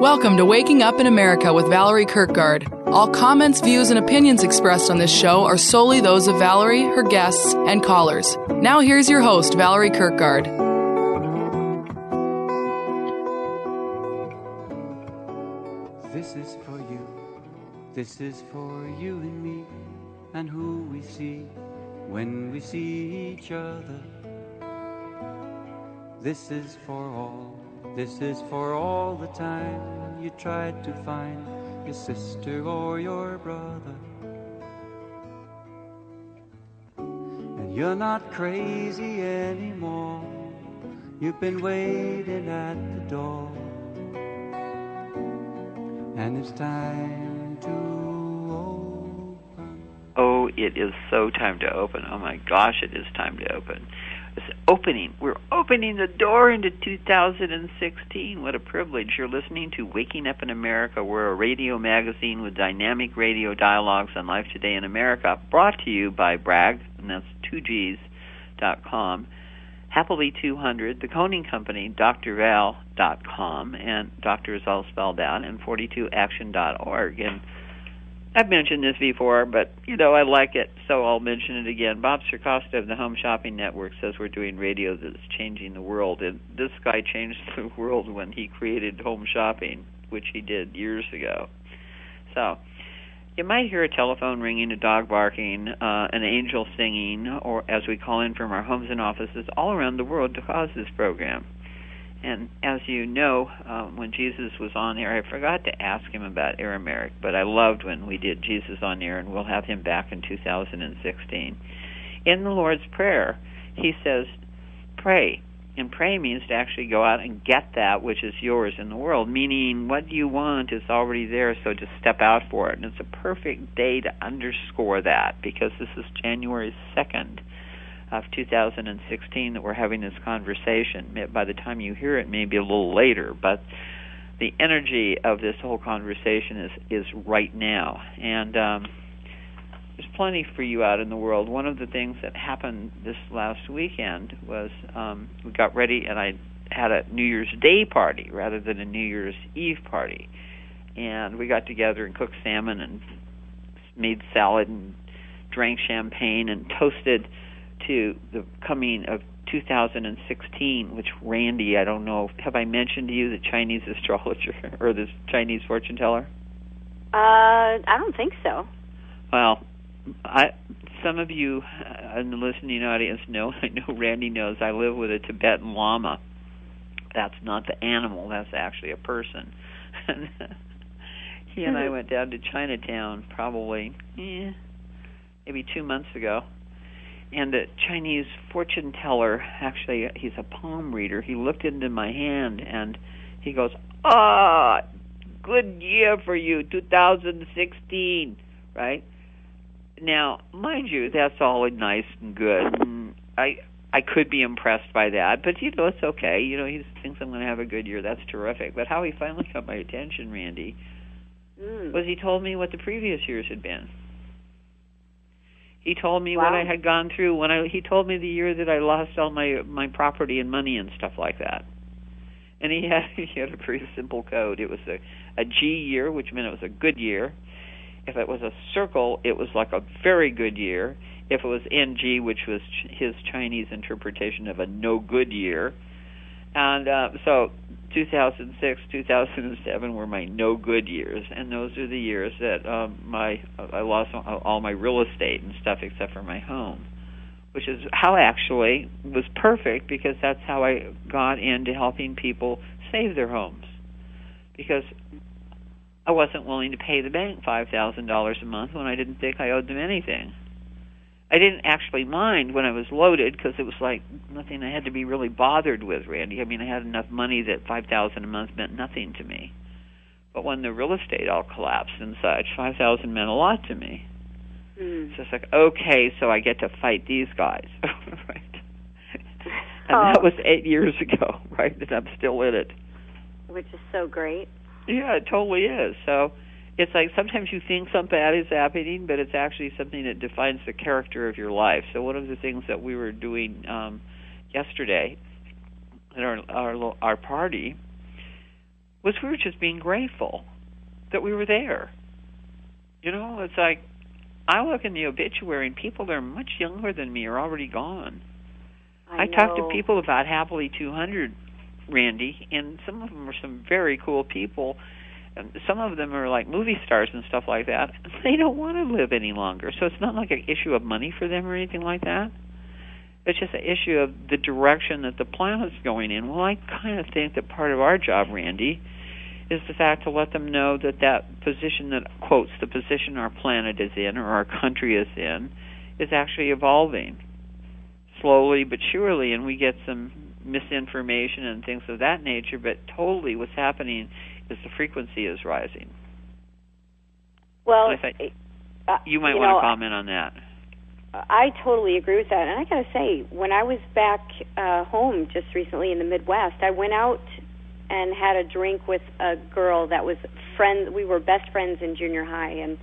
Welcome to Waking Up in America with Valerie Kirkgaard. All comments, views, and opinions expressed on this show are solely those of Valerie, her guests, and callers. Now, here's your host, Valerie Kirkgaard. This is for you, this is for you and me, and who we see when we see each other. This is for all, this is for all the time you tried to find your sister or your brother. And you're not crazy anymore, you've been waiting at the door. And it's time to open. Oh, it is so time to open. Oh my gosh, it is time to open. Opening. We're opening the door into 2016. What a privilege. You're listening to Waking Up in America. We're a radio magazine with dynamic radio dialogues on life today in America, brought to you by Bragg, and that's 2Gs dot com. Happily 200, the Coning Company, drval.com, and doctor is all spelled out, and 42action.org. And I've mentioned this before, but you know I like it, so I'll mention it again. Bob Circosta of the Home Shopping Network says we're doing radio that's changing the world, and this guy changed the world when he created home shopping, which he did years ago. So you might hear a telephone ringing, a dog barking, uh, an angel singing, or as we call in from our homes and offices all around the world to cause this program. And as you know, um, when Jesus was on air, I forgot to ask him about Aramaic, but I loved when we did Jesus on air, and we'll have him back in 2016. In the Lord's Prayer, he says, pray. And pray means to actually go out and get that which is yours in the world, meaning what you want is already there, so just step out for it. And it's a perfect day to underscore that because this is January 2nd of 2016 that we're having this conversation. By the time you hear it, maybe a little later, but the energy of this whole conversation is is right now, and um, there's plenty for you out in the world. One of the things that happened this last weekend was um, we got ready, and I had a New Year's Day party rather than a New Year's Eve party, and we got together and cooked salmon and made salad and drank champagne and toasted to the coming of 2016, which Randi, I don't know, have I mentioned to you the Chinese astrologer or the Chinese fortune teller? Uh, I don't think so. Well, I some of you uh, in the listening audience know. I know Randi knows. I live with a Tibetan Lama. That's not the animal. That's actually a person. he and I went down to Chinatown probably eh, maybe two months ago and the Chinese fortune teller, actually, he's a palm reader. He looked into my hand and he goes, "Ah, good year for you, 2016." Right now, mind you, that's all nice and good. And I I could be impressed by that, but you know, it's okay. You know, he thinks I'm going to have a good year. That's terrific. But how he finally got my attention, Randi, Mm. was he told me what the previous years had been. He told me Wow. what I had gone through when I he told me the year that I lost all my my property and money and stuff like that. And he had he had a pretty simple code. It was a a G year, which meant it was a good year. If it was a circle, it was like a very good year. If it was NG, which was ch- his Chinese interpretation of a no good year. And uh, so 2006, 2007 were my no good years, and those are the years that um, my I lost all my real estate and stuff except for my home, which is how actually was perfect because that's how I got into helping people save their homes, because I wasn't willing to pay the bank five thousand dollars a month when I didn't think I owed them anything. I didn't actually mind when I was loaded because it was like nothing I had to be really bothered with, Randi. I mean, I had enough money that five thousand a month meant nothing to me. But when the real estate all collapsed and such, five thousand meant a lot to me. Mm. So it's like, okay, so I get to fight these guys, right? And Oh. that was eight years ago, right? And I'm still in it. Which is so great. Yeah, it totally is. So it's like sometimes you think something bad is happening, but it's actually something that defines the character of your life. So one of the things that we were doing um, yesterday at our our our party was we were just being grateful that we were there. You know, it's like I look in the obituary and people that are much younger than me are already gone. I, talk to people about Happily 200, Randi, and some of them are some very cool people. And some of them are like movie stars and stuff like that. They don't want to live any longer. So it's not like an issue of money for them or anything like that. It's just an issue of the direction that the planet's going in. Well, I kind of think that part of our job, Randi, is the fact to let them know that that position that quotes the position our planet is in or our country is in is actually evolving slowly but surely, and we get some misinformation and things of that nature. But totally, what's happening is the frequency is rising. Well, I think- uh, You might you want know, to comment on that. I totally agree with that. And I got to say, when I was back uh, home just recently in the Midwest, I went out and had a drink with a girl that was friend. We were best friends in junior high, and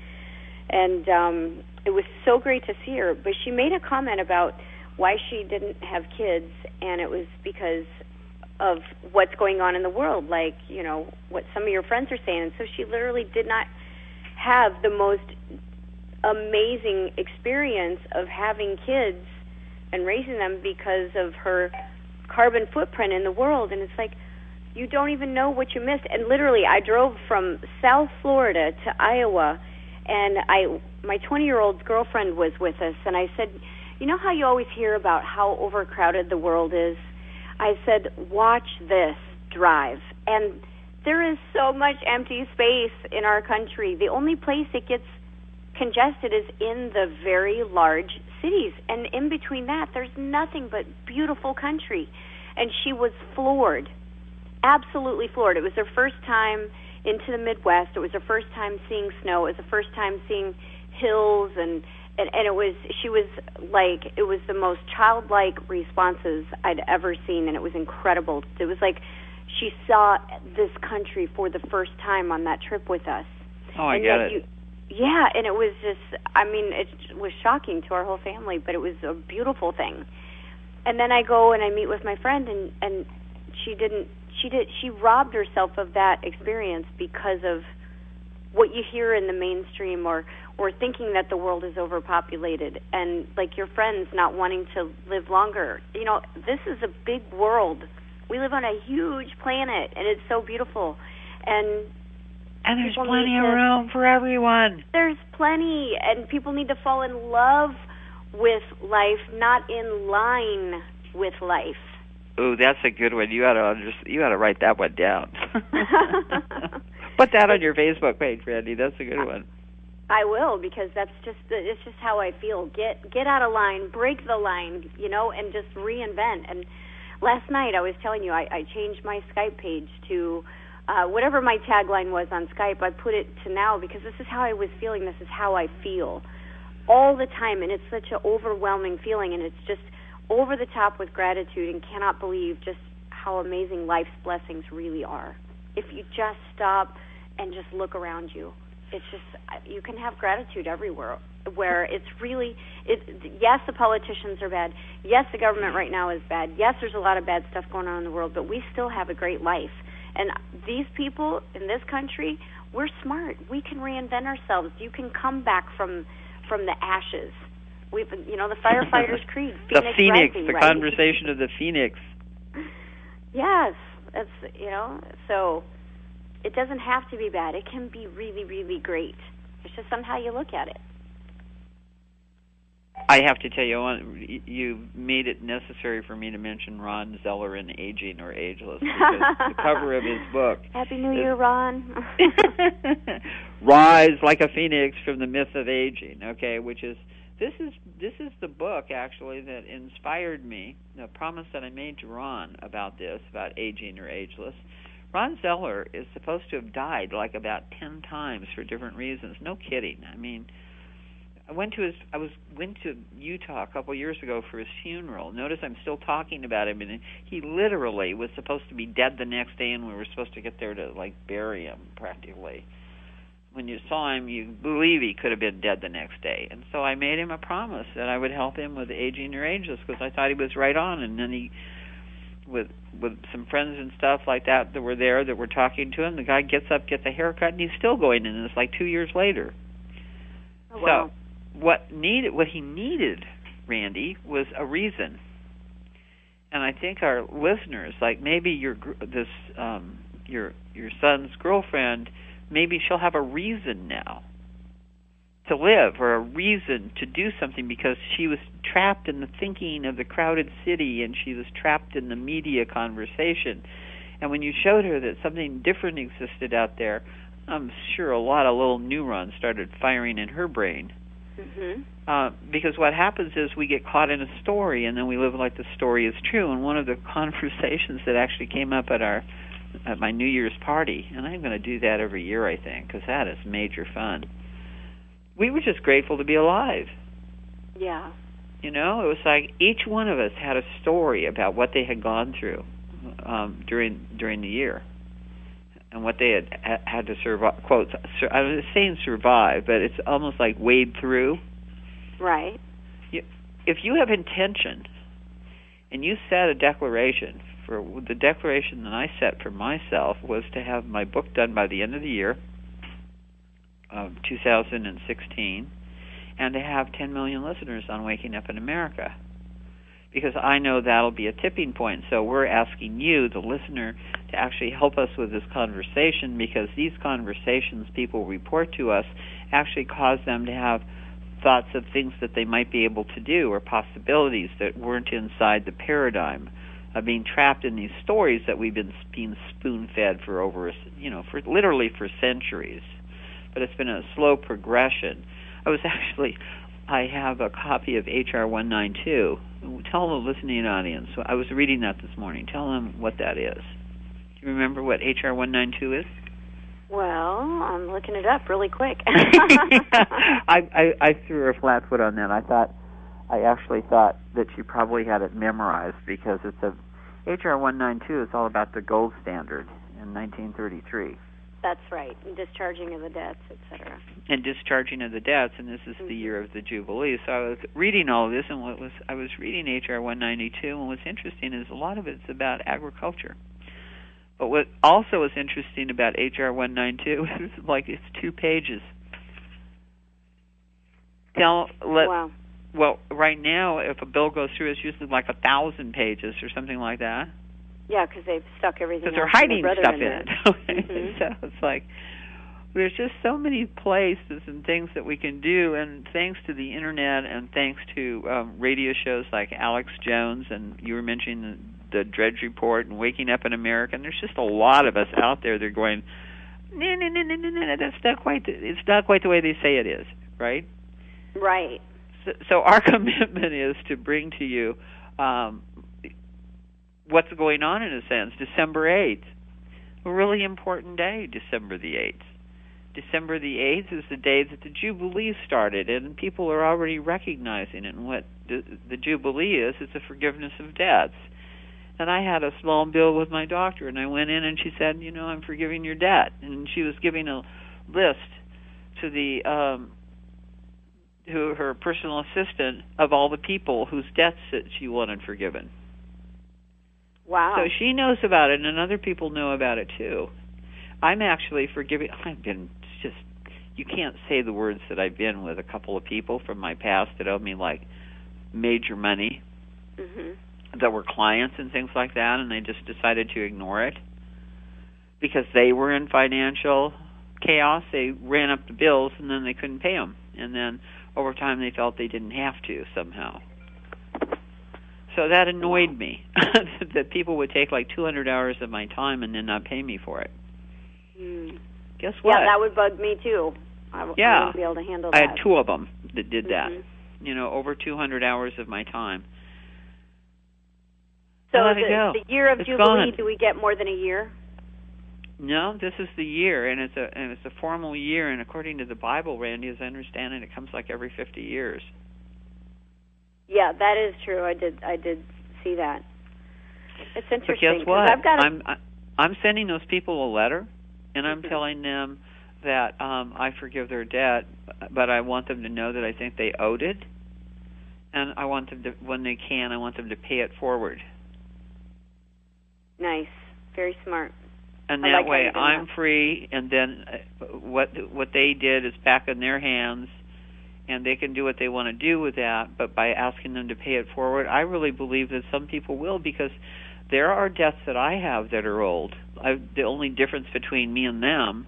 and um, it was so great to see her. But she made a comment about why she didn't have kids, and it was because of what's going on in the world, like you know what some of your friends are saying. And so she literally did not have the most amazing experience of having kids and raising them because of her carbon footprint in the world. And it's like you don't even know what you missed. And literally I drove from South Florida to Iowa and I my 20 year old girlfriend was with us. And I said you know how you always hear about how overcrowded the world is I said watch this drive. And there is so much empty space in our country. The only place it gets congested is in the very large cities. And in between that there's nothing but beautiful country. And she was floored absolutely floored. It was her first time into the midwest. It was her first time seeing snow. It was the first time seeing hills and and, and it was she was like it was the most childlike responses I'd ever seen and it was incredible it was like she saw this country for the first time on that trip with us Oh, I and get it. You, yeah, and it was just I mean, it was shocking to our whole family, but it was a beautiful thing. And then I go and I meet with my friend and and she didn't she did she robbed herself of that experience because of what you hear in the mainstream or or thinking that the world is overpopulated and like your friends not wanting to live longer. You know, this is a big world. We live on a huge planet and it's so beautiful. And And there's plenty need of to- room for everyone. there's plenty and people need to fall in love with life not in line with life Ooh, that's a good one. You ought to under, you ought to write that one down. Put that on your Facebook page, Randi. That's a good one. i will because that's just it's just how i feel. Get get out of line break the line you know and just reinvent. And last night i was telling you i, I changed my skype page to uh, whatever my tagline was on skype. I put it to now because this is how i was feeling. This is how i feel all the time. And it's such an overwhelming feeling. And it's just over the top with gratitude and cannot believe just how amazing life's blessings really are if you just stop and just look around you. It's just you can have gratitude everywhere where it's really it yes the politicians are bad. Yes the government right now is bad. Yes there's a lot of bad stuff going on in the world but we still have a great life. And these people in this country we're smart. We can reinvent ourselves. You can come back from from the ashes. We've you know the firefighters creed. The phoenix, phoenix, rising, the right? conversation of the phoenix. Yes, that's you know. So it doesn't have to be bad. It can be really, really great. It's just on how you look at it. I have to tell you, you made it necessary for me to mention Ron Zeller in Aging or Ageless because the cover of his book Happy New is- Year, Ron. Rise like a phoenix from the myth of aging, okay, which is this is this is the book actually that inspired me. The promise that I made to Ron about this, about aging or ageless. Ron Zeller is supposed to have died like about ten times for different reasons. No kidding. I mean, I went to his I was went to Utah a couple years ago for his funeral. Notice I'm still talking about him and he literally was supposed to be dead the next day and we were supposed to get there to like bury him practically. When you saw him you believe he could have been dead the next day. And so I made him a promise that I would help him with aging or ageless because I thought he was right on and then he with with some friends and stuff like that that were there that were talking to him, the guy gets up, gets a haircut and he's still going in. and it's like 2 years later. Oh, wow. So what needed what he needed, Randi, was a reason. And I think our listeners, like maybe your this um, your your son's girlfriend, maybe she'll have a reason now to live or a reason to do something because she was trapped in the thinking of the crowded city and she was trapped in the media conversation. And when you showed her that something different existed out there, I'm sure a lot of little neurons started firing in her brain Mm-hmm. Uh, because what happens is we get caught in a story and then we live like the story is true. And one of the conversations that actually came up at our at my New Year's party, and I'm going to do that every year, I think, because that is major fun. We were just grateful to be alive. Yeah. You know, it was like each one of us had a story about what they had gone through um, during during the year and what they had had to survive. Quote, I was saying survive, but it's almost like wade through. Right. You, if you have intention, and you set a declaration for the declaration that I set for myself was to have my book done by the end of the year, um, 2016, and to have 10 million listeners on Waking Up in America because I know that'll be a tipping point. So we're asking you, the listener, to actually help us with this conversation because these conversations people report to us actually cause them to have thoughts of things that they might be able to do or possibilities that weren't inside the paradigm of being trapped in these stories that we've been being spoon fed for over you know for literally for centuries but it's been a slow progression i was actually I have a copy of HR 192. Tell the listening audience. I was reading that this morning. Tell them what that is. Do you remember what HR 192 is? Well, I'm looking it up really quick. I, I I threw her flat foot on that. I thought I actually thought that she probably had it memorized because it's a HR 192 is all about the gold standard in 1933. That's right. and Discharging of the debts, etc. And discharging of the debts, and this is mm-hmm. the year of the jubilee. So I was reading all of this, and what was I was reading HR 192, and what's interesting is a lot of it's about agriculture. But what also is interesting about HR 192 is like it's two pages. Tell let wow. Well right now if a bill goes through, it's usually like a thousand pages or something like that. Yeah, because they've stuck everything. Because they're hiding stuff in, in it. mm-hmm. so it's like there's just so many places and things that we can do, and thanks to the internet and thanks to um, radio shows like Alex Jones and you were mentioning the, the Drudge Report and Waking Up in America. And there's just a lot of us out there. They're going, no, no, no, no, no, no, that's not quite. The, it's not quite the way they say it is, right? Right. So, our commitment is to bring to you um, what's going on in a sense. December 8th, a really important day, December the 8th. December the 8th is the day that the Jubilee started, and people are already recognizing it. And what the, the Jubilee is, it's a forgiveness of debts. And I had a small bill with my doctor, and I went in and she said, You know, I'm forgiving your debt. And she was giving a list to the um, to her personal assistant of all the people whose debts that she wanted forgiven. Wow. So she knows about it, and other people know about it too. I'm actually forgiving. I've been just. You can't say the words that I've been with a couple of people from my past that owe me like major money. Mm-hmm. That were clients and things like that, and they just decided to ignore it because they were in financial chaos. They ran up the bills, and then they couldn't pay them, and then over time they felt they didn't have to somehow. So that annoyed me that people would take like 200 hours of my time and then not pay me for it. Mm. Guess what? Yeah, that would bug me too. I, yeah. I wouldn't be able to handle that. I had two of them that did that. Mm-hmm. you know, over 200 hours of my time. So the, the year of It's Jubilee, gone. do we get more than a year? No, this is the year, and it's a and it's a formal year, and according to the Bible, Randi, as I understand it, it comes like every 50 years. Yeah, that is true. I did I did see that. It's But interesting. guess 'cause what? I've got a, I'm I'm sending those people a letter, and I'm Mhm. telling them that um, I forgive their debt, but I want them to know that I think they owed it, and I want them to, when they can, I want them to pay it forward. nice, very smart. And that like way I'm that. free and then uh, what what they did is back in their hands and they can do what they want to do with that but by asking them to pay it forward I really believe that some people will because there are debts that I have that are old I, the only difference between me and them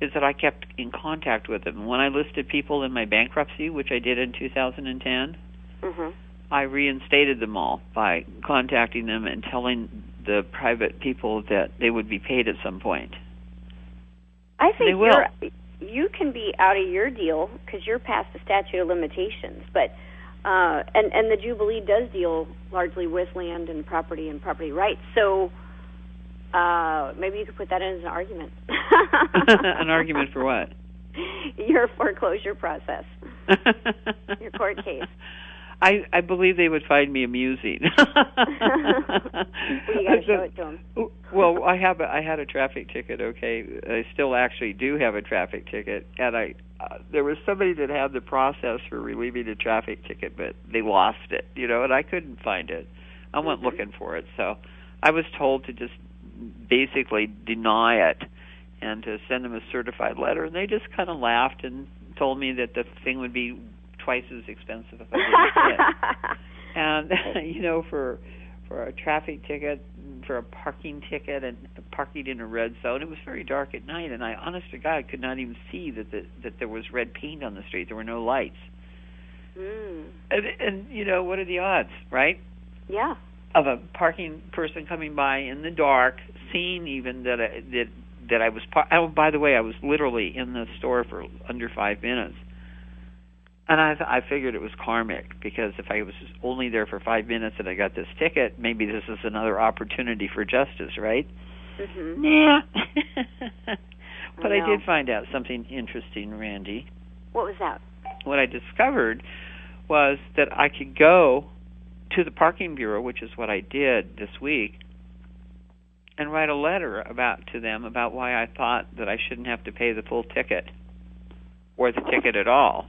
is that I kept in contact with them when I listed people in my bankruptcy which I did in 2010 Mhm. I reinstated them all by contacting them and telling the private people that they would be paid at some point. I think They will. you're you can be out of your deal because you're past the statute of limitations, but uh, and and the Jubilee does deal largely with land and property and property rights. So uh, maybe you could put that in as an argument. An argument for what? Your foreclosure process, your court case. I I believe they would find me amusing. well, you show it to them. well, I have a, I had a traffic ticket. Okay, I still actually do have a traffic ticket, and I uh, there was somebody that had the process for relieving a traffic ticket, but they lost it. You know, and I couldn't find it. I went Mhm. looking for it, so I was told to just basically deny it and to send them a certified letter, and they just kind of laughed and told me that the thing would be twice as expensive if I didn't pay and you know for for a traffic ticket for a parking ticket and parking in a red zone it was very dark at night and i honest to god could not even see that the, that there was red paint on the street. There were no lights. Mm. and, and you know what are the odds right? Yeah. of a parking person coming by in the dark seeing even that I, that that i was par- oh by the way i was literally in the store for under five minutes and I I figured it was karmic because if I was only there for five minutes and I got this ticket, maybe this is another opportunity for justice, right? Mhm. Nah. but I I, did find out something interesting, Randi. What was that? What I discovered was that I could go to the parking bureau, which is what I did this week, and write a letter about to them about why I thought that I shouldn't have to pay the full ticket or the ticket at all.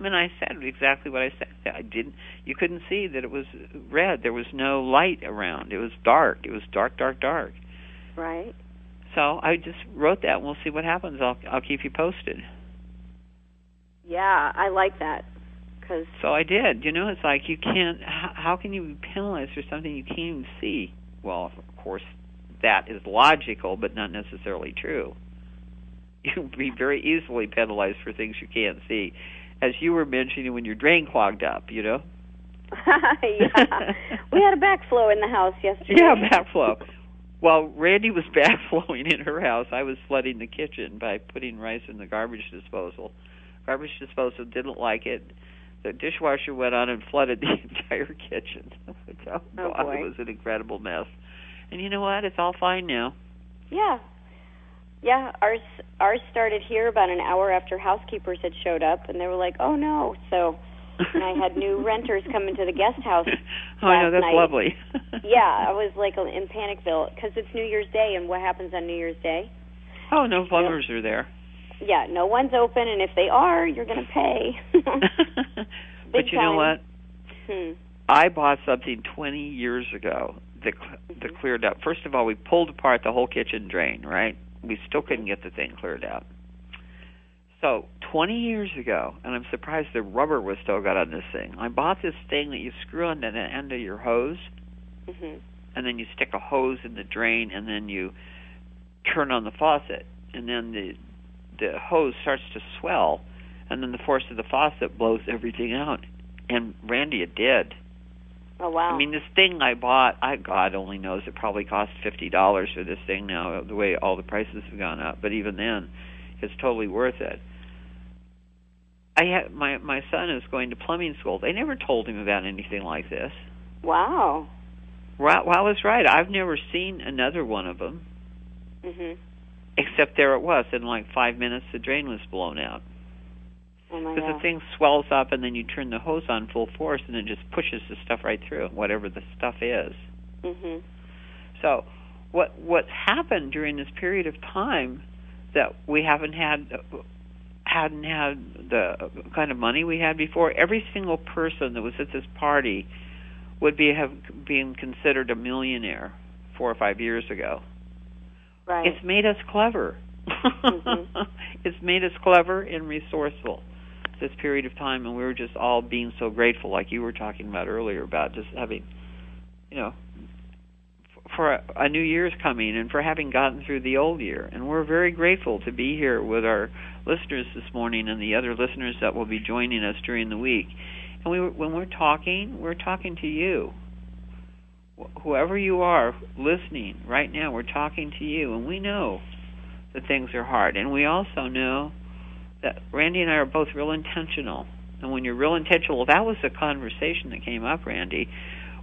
Mean, I said exactly what I said. I didn't. You couldn't see that it was red. There was no light around. It was dark. It was dark, dark, dark. Right. So I just wrote that, and we'll see what happens. I'll I'll keep you posted. Yeah, I like that because So I did. You know, it's like you can't. How, how can you be penalized for something you can't even see? Well, of course, that is logical, but not necessarily true. You'll be very easily penalized for things you can't see, as you were mentioning when your drain clogged up. You know. yeah, we had a backflow in the house yesterday. Yeah, backflow. While Randi was backflowing in her house, I was flooding the kitchen by putting rice in the garbage disposal. Garbage disposal didn't like it. The dishwasher went on and flooded the entire kitchen. oh, Oh, boy. it was an incredible mess. And you know what? It's all fine now. Yeah. Yeah, ours ours started here about an hour after housekeepers had showed up, and they were like, "Oh no!" So, and I had new renters come into the guest house. oh, I know that's night. lovely. Yeah, I was like in Panicville because it's New Year's Day, and what happens on New Year's Day? oh, no plumbers are there. Yeah, no one's open, and if they are, you're going to pay. but you know what? hmm. I bought something 20 years ago that that cleared up. First of all, we pulled apart the whole kitchen drain, right? We still couldn't get the thing cleared out. So, 20 years ago, and I'm surprised the rubber was still got on this thing. I bought this thing that you screw on the end of your hose, hmm and then you stick a hose in the drain, and then you turn on the faucet, and then the the hose starts to swell, and then the force of the faucet blows everything out. And Randi, it did. Oh wow. I mean, this thing I bought, I God only knows it probably cost fifty dollars for this thing now. The way all the prices have gone up, but even then, it's totally worth it. I had my my son is going to plumbing school. They never told him about anything like this. Wow. Wow, was right. I've never seen another one of them. Mhm. Except there it was. In like five minutes, the drain was blown out. Oh Because the thing swells up, and then you turn the hose on full force, and it just pushes the stuff right through whatever the stuff is. Mhm. So, what what's happened during this period of time that we haven't had hadn't had the kind of money we had before? Every single person that was at this party would be have been considered a millionaire four or five years ago. Right. It's made us clever. Mhm. it's made us clever and resourceful this period of time, and we were just all being so grateful, like you were talking about earlier, about just having, you know, for a, a new year's coming and for having gotten through the old year. And we're very grateful to be here with our listeners this morning and the other listeners that will be joining us during the week. And we, when we're talking, we're talking to you wh- whoever you are listening right now, we're talking to you, and we know that things are hard. And we also know that Randi and I are both real intentional. And when you're real intentional, that was the conversation that came up, Randi,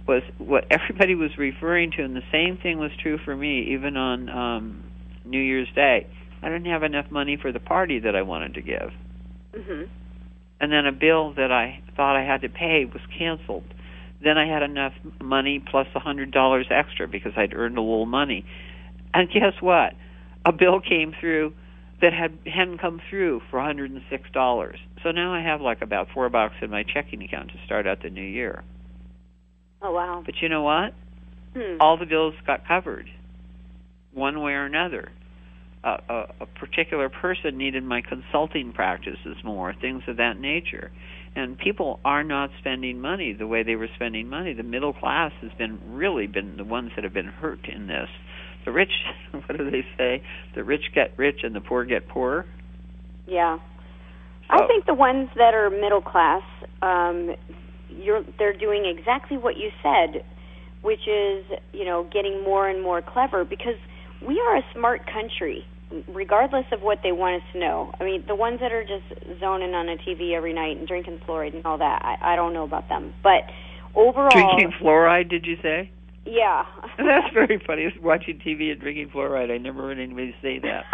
was what everybody was referring to, and the same thing was true for me, even on um, New Year's Day. I didn't have enough money for the party that I wanted to give. Mhm. And then a bill that I thought I had to pay was canceled. Then I had enough money plus a hundred dollars extra because I'd earned a little money. And guess what? A bill came through that had hadn't come through for hundred and six dollars. So now I have like about four bucks in my checking account to start out the new year. Oh wow. But you know what? Hmm. all the bills got covered one way or another. Uh, a, a particular person needed my consulting practices more, things of that nature. And people are not spending money the way they were spending money. The middle class has been really been the ones that have been hurt in this. The rich, what do they say? The rich get rich and the poor get poorer. Yeah. So- I think the ones that are middle class, um, you're they're doing exactly what you said, which is you know getting more and more clever because we are a smart country, regardless of what they want us to know. I mean, the ones that are just zoning on a TV every night and drinking fluoride and all that, I, I don't know about them, but overall, Drinking fluoride, did you say? Yeah. That's very funny. Watching TV and drinking fluoride. I never heard anybody say that.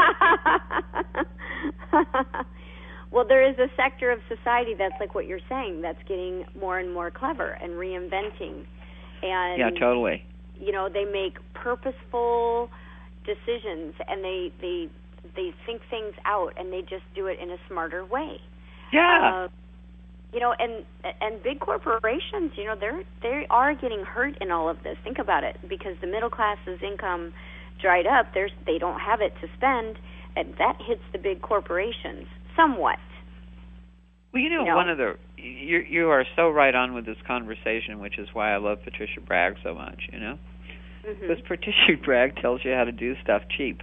well, there is a sector of society that's like what you're saying, that's getting more and more clever and reinventing. And yeah, totally. you know, they make purposeful decisions and they they they think things out and they just do it in a smarter way. Yeah. Uh, you know, and and big corporations, you know, they're they are getting hurt in all of this. Think about it, because the middle class's income dried up. There's they don't have it to spend, and that hits the big corporations somewhat. Well, you know, No. one of the you you are so right on with this conversation, which is why I love Patricia Bragg so much. You know, Mhm. because Patricia Bragg tells you how to do stuff cheap.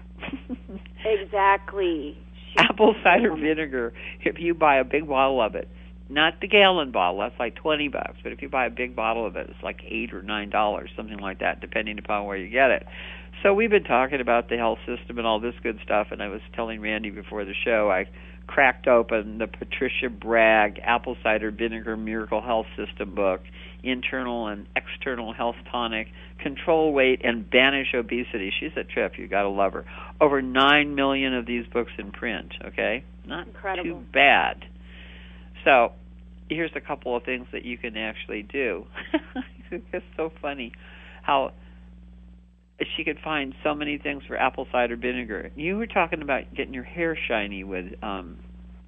Exactly. She- Apple cider vinegar. If you buy a big bottle of it, not the gallon bottle, that's like twenty bucks. But if you buy a big bottle of it, it's like eight or nine dollars, something like that, depending upon where you get it. So we've been talking about the health system and all this good stuff, and I was telling Randi before the show I cracked open the Patricia Bragg Apple Cider Vinegar Miracle Health System book, internal and external health tonic, control weight and banish obesity. She's a trip. You got to love her. Over 9 million of these books in print, okay? Not Incredible. too bad. So, here's a couple of things that you can actually do. it's so funny how she could find so many things for apple cider vinegar. You were talking about getting your hair shiny with um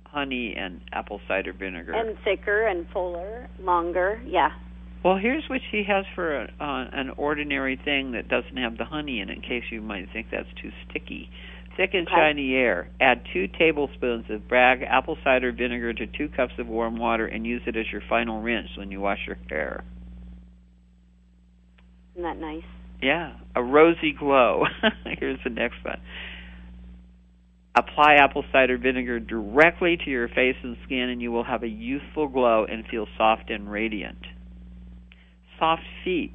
honey and apple cider vinegar. and thicker and fuller, longer. Yeah. well, here's what she has for a, uh, an ordinary thing that doesn't have the honey in it, in case you might think that's too sticky. Thick and Okay. shiny hair. Add two tablespoons of Bragg apple cider vinegar to two cups of warm water and use it as your final rinse when you wash your hair. Isn't that nice? Yeah, a rosy glow. Here's the next one. Apply apple cider vinegar directly to your face and skin, and you will have a youthful glow and feel soft and radiant. Soft feet.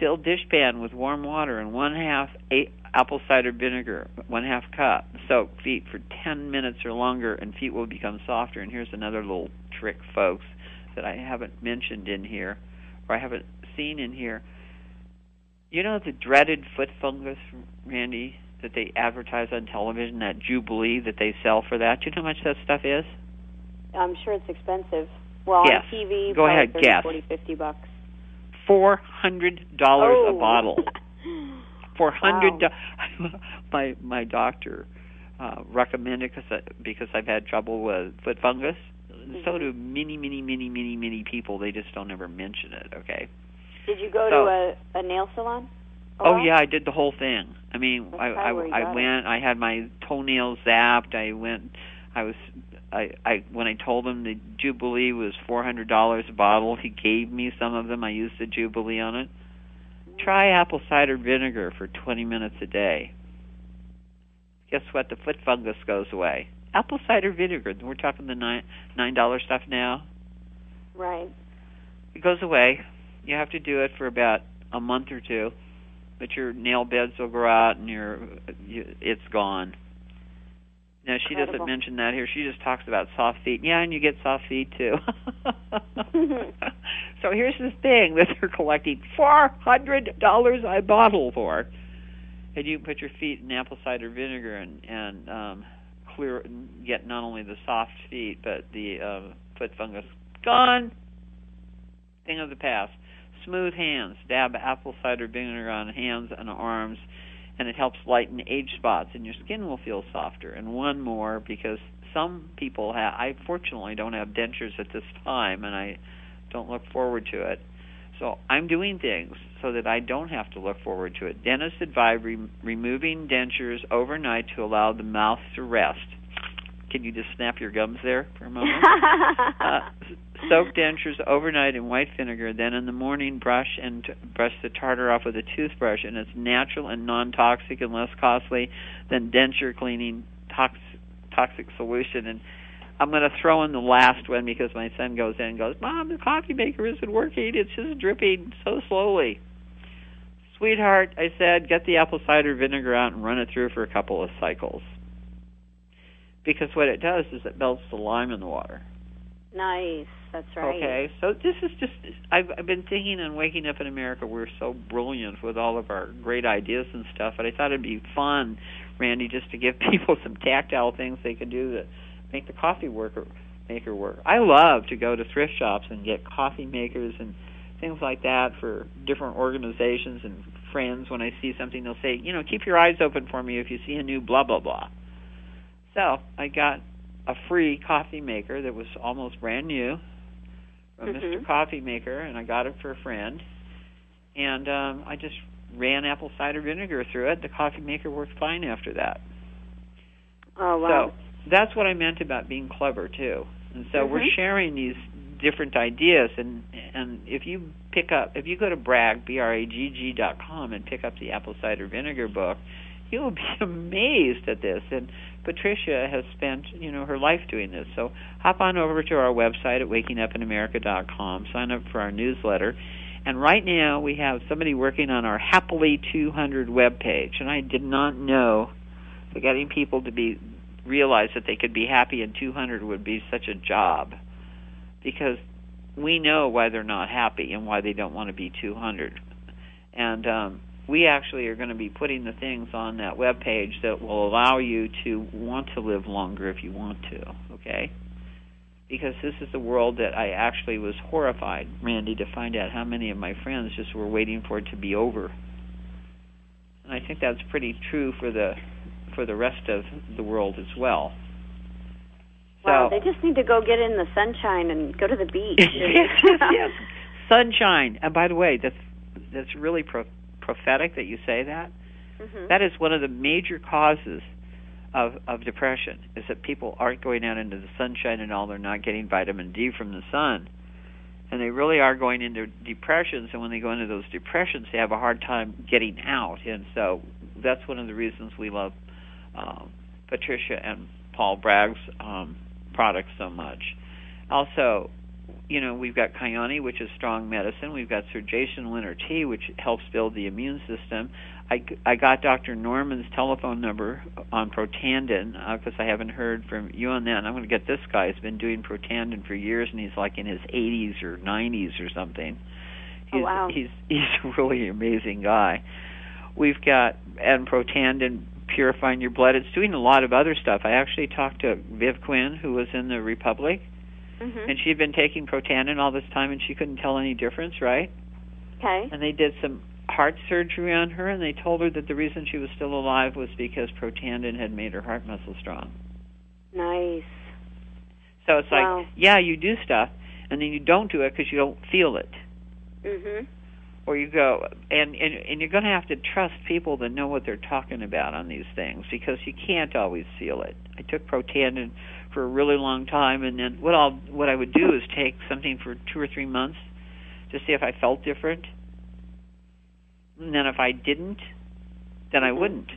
Fill dishpan with warm water and one half eight apple cider vinegar, one half cup. Soak feet for 10 minutes or longer, and feet will become softer. And here's another little trick, folks, that I haven't mentioned in here, or I haven't seen in here. You know the dreaded foot fungus, Randi, that they advertise on television, that Jublia that they sell for that. Do you know how much that stuff is? I'm sure it's expensive. Well, on TV, Go ahead, 30, guess. 40, 50 bucks. Four hundred dollars oh. a bottle. Four hundred. Wow. my my doctor uh, recommended because because I've had trouble with foot fungus. So Mhm. do many many many many many people. They just don't ever mention it. Okay. Did you go So- to a, a nail salon? Oh yeah, I did the whole thing. I mean, That's I I, I it. went. I had my toenails zapped. I went. I was. I I when I told him the Jublia was four hundred dollars a bottle, he gave me some of them. I used the Jublia on it. Try apple cider vinegar for twenty minutes a day. Guess what? The foot fungus goes away. Apple cider vinegar. We're talking the nine nine dollar stuff now. Right. It goes away. You have to do it for about a month or two, but your nail beds will grow out and your you, it's gone. Now she doesn't mention that here. She just talks about soft feet. Yeah, and you get soft feet too. here's this thing that they're collecting four hundred dollars a bottle for, and you put your feet in apple cider vinegar and and um, clear get not only the soft feet but the uh, foot fungus gone. Thing of the past. Smooth hands. Dab apple cider vinegar on hands and arms, and it helps lighten age spots, and your skin will feel softer. And one more, because some people have. I fortunately don't have dentures at this time, and I don't look forward to it. So I'm doing things so that I don't have to look forward to it. Dentists advise re- removing dentures overnight to allow the mouth to rest. Can you just snap your gums there for a moment? uh, soak dentures overnight in white vinegar. Then in the morning, brush and t- brush the tartar off with a toothbrush, and it's natural and non-toxic and less costly than denture cleaning tox- toxic solution. And I'm going to throw in the last one because my son goes in and goes, "Mom, the coffee maker isn't working. It's just dripping so slowly." Sweetheart, I said, get the apple cider vinegar out and run it through for a couple of cycles. Because what it does is it melts the lime in the water. nice. That's right. Okay, so this is just I've, I've been thinking on waking up in America we're so brilliant with all of our great ideas and stuff, but I thought it'd be fun, Randi, just to give people some tactile things they can do to make the coffee worker maker work. I love to go to thrift shops and get coffee makers and things like that for different organizations and friends. When I see something, they'll say, you know, keep your eyes open for me if you see a new blah blah blah. So I got a free coffee maker that was almost brand new from Mhm. Mr. Coffee Maker, and I got it for a friend. And um, I just ran apple cider vinegar through it. The coffee maker worked fine after that. Oh wow. So that's what I meant about being clever too. And so we're Mhm. sharing these different ideas and and if you pick up if you go to bragg b r a g g dot com and pick up the apple cider vinegar book, you'll be amazed at this. And Patricia has spent, you know, her life doing this. So hop on over to our website at wakingupinamerica.com, sign up for our newsletter. And right now we have somebody working on our Happily 200 web page And I did not know getting people to be realize that they could be happy in 200 would be such a job. Because we know why they're not happy and why they don't want to be 200 and um, we actually are going to be putting the things on that web page that will allow you to want to live longer if you want to okay? Because this is the world that I actually was horrified Randi to find out how many of my friends just were waiting for it to be over. And I think that's pretty true for the for the rest of the world as well. wow. So- They just need to go get in the sunshine and go to the beach. yes. Sunshine. And by the way, that's that's really pro- prophetic that you say that. Mhm. That is one of the major causes of of depression is that people aren't going out into the sunshine and all. They're not getting vitamin D from the sun, and they really are going into depressions. And when they go into those depressions, they have a hard time getting out. And so that's one of the reasons we love um, Patricia and Paul Bragg's um, products so much. Also, you know, we've got Kyone, which is strong medicine. We've got Sir Jason Winter tea, which helps build the immune system. I, I got Dr. Norman's telephone number on Protandim because uh, I haven't heard from you on that. And I'm going to get this guy. He's been doing Protandim for years, and he's like in his 80s or 90s or something. Oh, He's, oh, wow. He's he's a really amazing guy. We've got and Protandim purifying your blood. It's doing a lot of other stuff. I actually talked to Viv Quinn, who was in the Republic, Mhm. and she'd been taking Protandim all this time, and she couldn't tell any difference, right? Okay. And they did some heart surgery on her, and they told her that the reason she was still alive was because Protandim had made her heart muscle strong. Nice. So it's Wow. like, yeah, you do stuff, and then you don't do it because you don't feel it. Mhm. Or you go and and, and you're going to have to trust people that know what they're talking about on these things because you can't always feel it. I took Protandim for a really long time, and then what I'll what I would do is take something for two or three months to see if I felt different, and then if I didn't, then I wouldn't.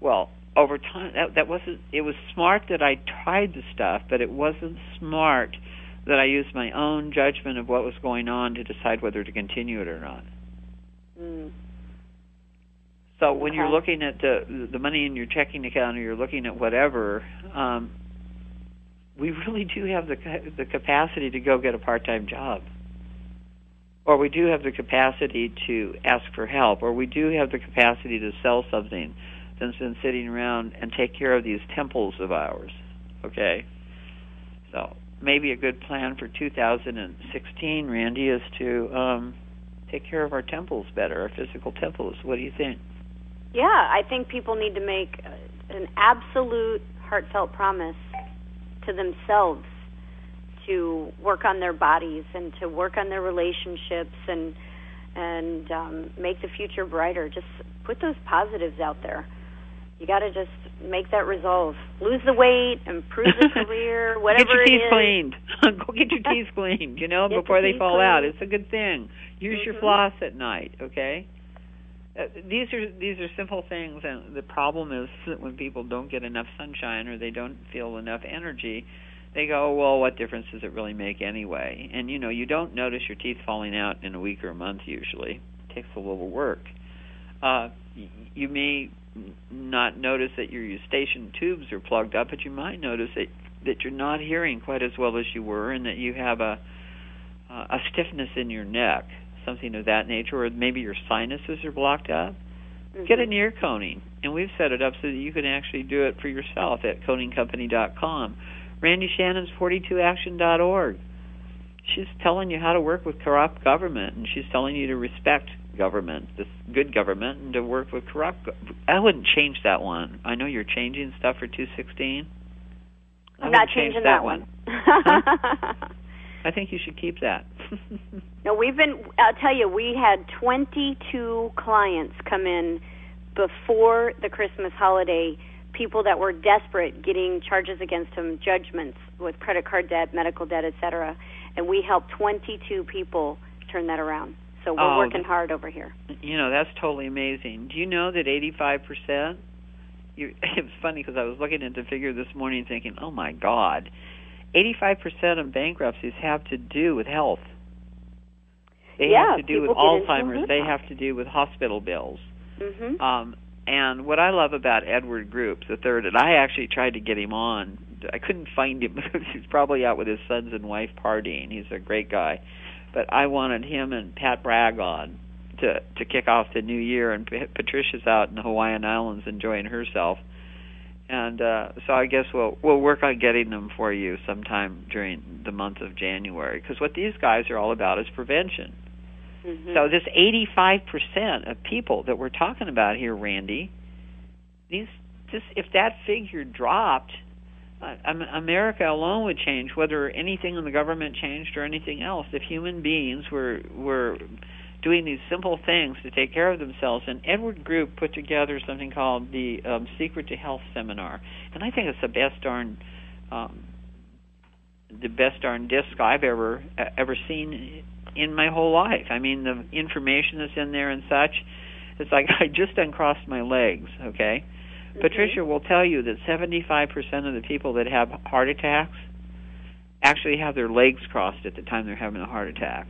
Well, over time, that that wasn't. It was smart that I tried the stuff, but it wasn't smart that I used my own judgment of what was going on to decide whether to continue it or not. Mm. So when you're looking at the the money in your checking account, or you're looking at whatever, um, we really do have the the capacity to go get a part time job, or we do have the capacity to ask for help, or we do have the capacity to sell something that's been sitting around and take care of these temples of ours. Okay, so maybe a good plan for 2016, Randi, is to um, take care of our temples better, our physical temples. What do you think? Yeah, I think people need to make an absolute heartfelt promise to themselves to work on their bodies and to work on their relationships and and um, make the future brighter. Just put those positives out there. You got to just make that resolve. Lose the weight, improve the career, whatever get your teeth cleaned. Go get your teeth cleaned. You know, Get the before they teeth fall out. It's a good thing. Use your Mhm. floss at night. Okay. Uh, these are these are simple things, and the problem is that when people don't get enough sunshine or they don't feel enough energy, they go, "Well, what difference does it really make anyway?" And you know, you don't notice your teeth falling out in a week or a month. Usually, it takes a little work. Uh, you may not notice that your eustachian tubes are plugged up, but you might notice that that you're not hearing quite as well as you were, and that you have a uh, a stiffness in your neck, something of that nature, or maybe your sinuses are blocked up. Get Mhm. an ear coning, and we've set it up so that you can actually do it for yourself at coningcompany.com. Randi Shannon's 42action.org. She's telling you how to work with corrupt government, and she's telling you to respect government, this good government, and to work with corrupt. I wouldn't change that one. I know you're changing stuff for 216. I I'm not wouldn't change changing that that one. I think you should keep that. No, we've been. I'll tell you, we had 22 clients come in before the Christmas holiday. People that were desperate, getting charges against them, judgments with credit card debt, medical debt, etc. And we helped 22 people turn that around. So we're Oh, working hard over here. You know, that's totally amazing. Do you know that 85%? You, it was funny because I was looking at the figure this morning thinking, oh my God, 85% of bankruptcies have to do with health. They Yeah, have to do with into Alzheimer's. They have to do with hospital bills. hmm Um, and what I love about Edward Group, the third, and I actually tried to get him on. I couldn't find him because he's probably out with his sons and wife partying. He's a great guy, but I wanted him and Pat Bragg on to to kick off the new year. And P- Patricia's out in the Hawaiian Islands enjoying herself, and uh, so I guess we'll we'll work on getting them for you sometime during the month of January. Because what these guys are all about is prevention. hmm So this 85% of people that we're talking about here, Randi, these this if that figure dropped, America alone would change. Whether anything in the government changed or anything else, if human beings were were doing these simple things to take care of themselves, and Edward Group put together something called the um, Secret to Health Seminar, and I think it's the best darn. Um, the best darn disc I've ever ever seen in my whole life. I mean, the information that's in there and such. It's like I just uncrossed my legs. Okay, Mhm. Patricia will tell you that 75% of the people that have heart attacks actually have their legs crossed at the time they're having a heart attack.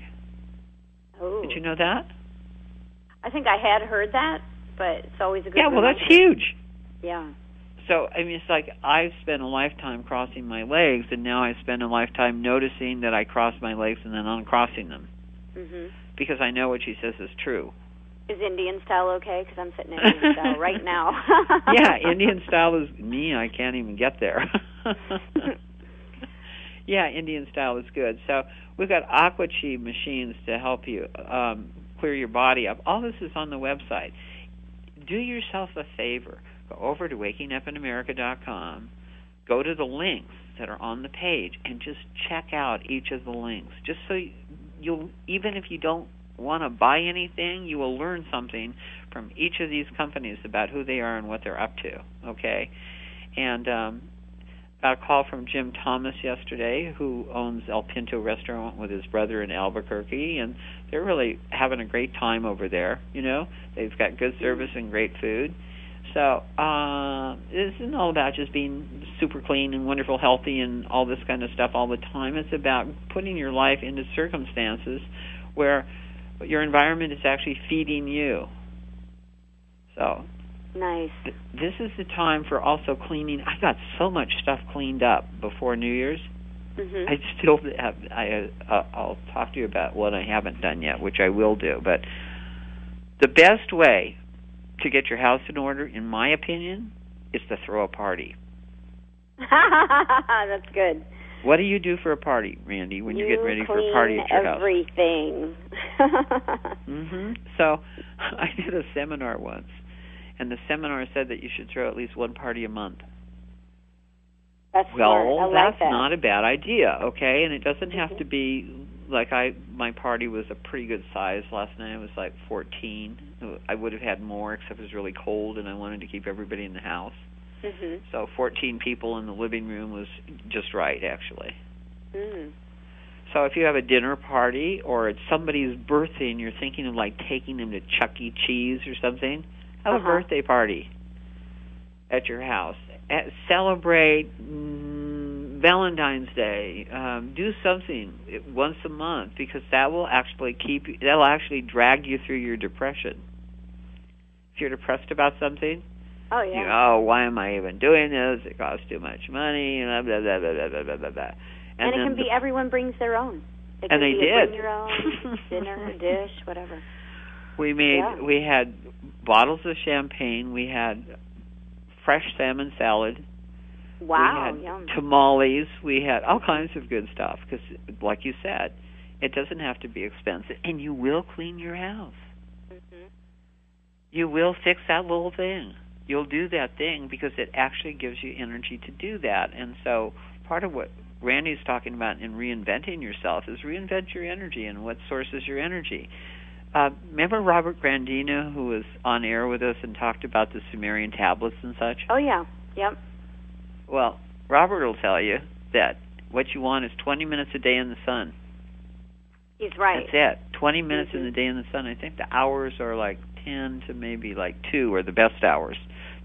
Oh. Did you know that? I think I had heard that, but it's always a good. Yeah, well, that's huge. Yeah. So I mean, it's like I've spent a lifetime crossing my legs, and now I spend a lifetime noticing that I cross my legs and then uncrossing them Mhm. because I know what she says is true. Is Indian style okay? Because I'm sitting in Indian style right now. yeah, Indian style is me. I can't even get there. yeah, Indian style is good. So we've got aqua chi machines to help you um, clear your body up. All this is on the website. Do yourself a favor. Go over to wakingupinamerica.com. Go to the links that are on the page and just check out each of the links. Just so you, you'll, even if you don't want to buy anything, you will learn something from each of these companies about who they are and what they're up to. Okay, and um, got a call from Jim Thomas yesterday, who owns El Pinto Restaurant with his brother in Albuquerque, and they're really having a great time over there. You know, they've got good service and great food. So uh, this isn't all about just being super clean and wonderful, healthy, and all this kind of stuff all the time. It's about putting your life into circumstances where your environment is actually feeding you. So nice. th- this is the time for also cleaning. I got so much stuff cleaned up before New Year's. Mhm. I still have. I uh, I'll talk to you about what I haven't done yet, which I will do. But the best way to get your house in order, in my opinion, is to throw a party. That's good. What do you do for a party, Randi, when you you're getting ready for a party at your house? everything. hmm So I did a seminar once, and the seminar said that you should throw at least one party a month. That's Well. I like that's that. not a bad idea, okay? And it doesn't have to be like I. My party was a pretty good size last night. It was like 14. I would have had more, except it was really cold, and I wanted to keep everybody in the house. Mhm. So 14 people in the living room was just right, actually. Mm. So if you have a dinner party or it's somebody's birthday and you're thinking of like taking them to Chuck E. Cheese or something, have Uh-huh. a birthday party at your house. Uh, celebrate mm, Valentine's Day. Um, do something once a month because that will actually keep you, that'll actually drag you through your depression. If you're depressed about something, Oh you yeah. know, oh, why am I even doing this? It costs too much money, and blah blah blah blah blah blah blah. blah. and, it can be the- everyone brings their own. It And they did. bring your own dinner, dish, whatever. We made Yeah. we had bottles of champagne. We had fresh salmon salad. Wow, we had yum. tamales. We had all kinds of good stuff because, like you said, it doesn't have to be expensive, and you will clean your house. Mhm. You will fix that little thing. You'll do that thing because it actually gives you energy to do that. And so, part of what Randi's talking about in reinventing yourself is reinvent your energy and what sources your energy. Uh, remember Robert Grandina, who was on air with us and talked about the Sumerian tablets and such? Oh yeah. Yep. Well, Robert will tell you that what you want is 20 minutes a day in the sun. He's right. That's it. 20 minutes in Mhm. the day in the sun. I think the hours are like 10 to maybe like 2 are the best hours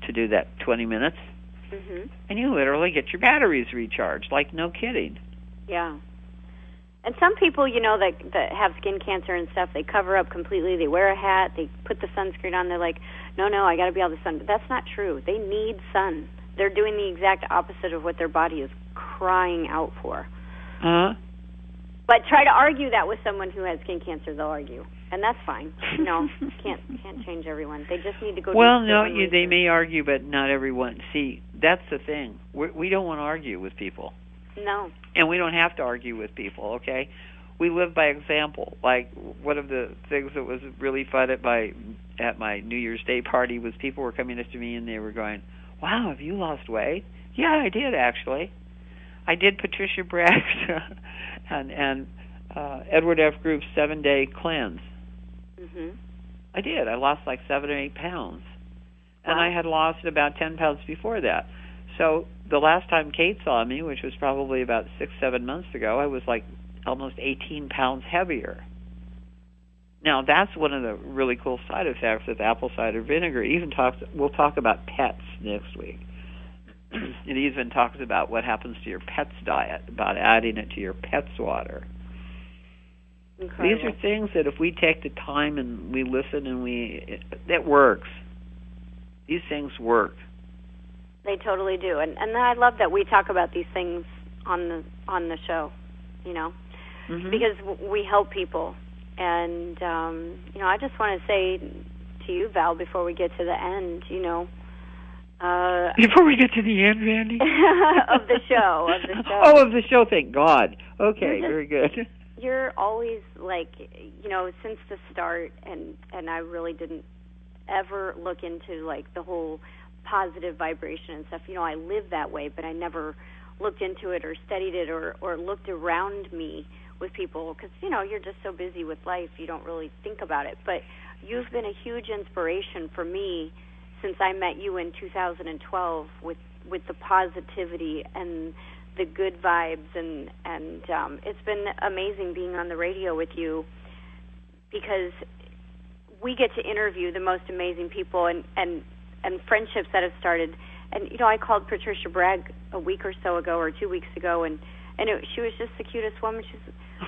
to do that 20 minutes. Mhm. And you literally get your batteries recharged. Like, no kidding. Yeah. And some people, you know, that that have skin cancer and stuff, they cover up completely. They wear a hat. They put the sunscreen on. They're like, "No, no, I got to be out of the sun." But that's not true. They need sun. They're doing the exact opposite of what their body is crying out for. Huh? But try to argue that with someone who has skin cancer, they'll argue, and that's fine. No, can't can't change everyone. They just need to go. Well, do no, you, they may argue, but not everyone. See, that's the thing. We're, we don't want to argue with people. No. and we don't have to argue with people okay we live by example like one of the things that was really fun at my at my new year's day party was people were coming up to me and they were going wow have you lost weight yeah i did actually i did patricia bragg's and and uh edward f group's seven day cleanse Mhm. i did i lost like seven or eight pounds and i had lost about ten pounds before that so the last time Kate saw me, which was probably about six, seven months ago, I was like almost 18 pounds heavier. Now that's one of the really cool side effects of apple cider vinegar. It even talks. We'll talk about pets next week. it even talks about what happens to your pet's diet, about adding it to your pet's water. Incredible. These are things that if we take the time and we listen and we, it, that works. These things work. They totally do, and and I love that we talk about these things on the on the show. You know, Mm-hmm. because we help people, and um, you know, I just want to say to you, Val, before we get to the end, you know, uh, Before we get to the end, Randi. of the show, of the show. Oh, of the show. Thank God. Okay, very good. You're always like you know since the start and and I really didn't ever look into like the whole positive vibration and stuff. You know I live that way but I never looked into it or studied it or or looked around me with people because you know you're just so busy with life you don't really think about it. But you've mm-hmm. been a huge inspiration for me since I met you in 2012 with with the positivity and the good vibes and and um it's been amazing being on the radio with you because we get to interview the most amazing people and and and friendships that have started. And you know I called Patricia Bragg a week or so ago or 2 weeks ago and and it, she was just the cutest woman. She's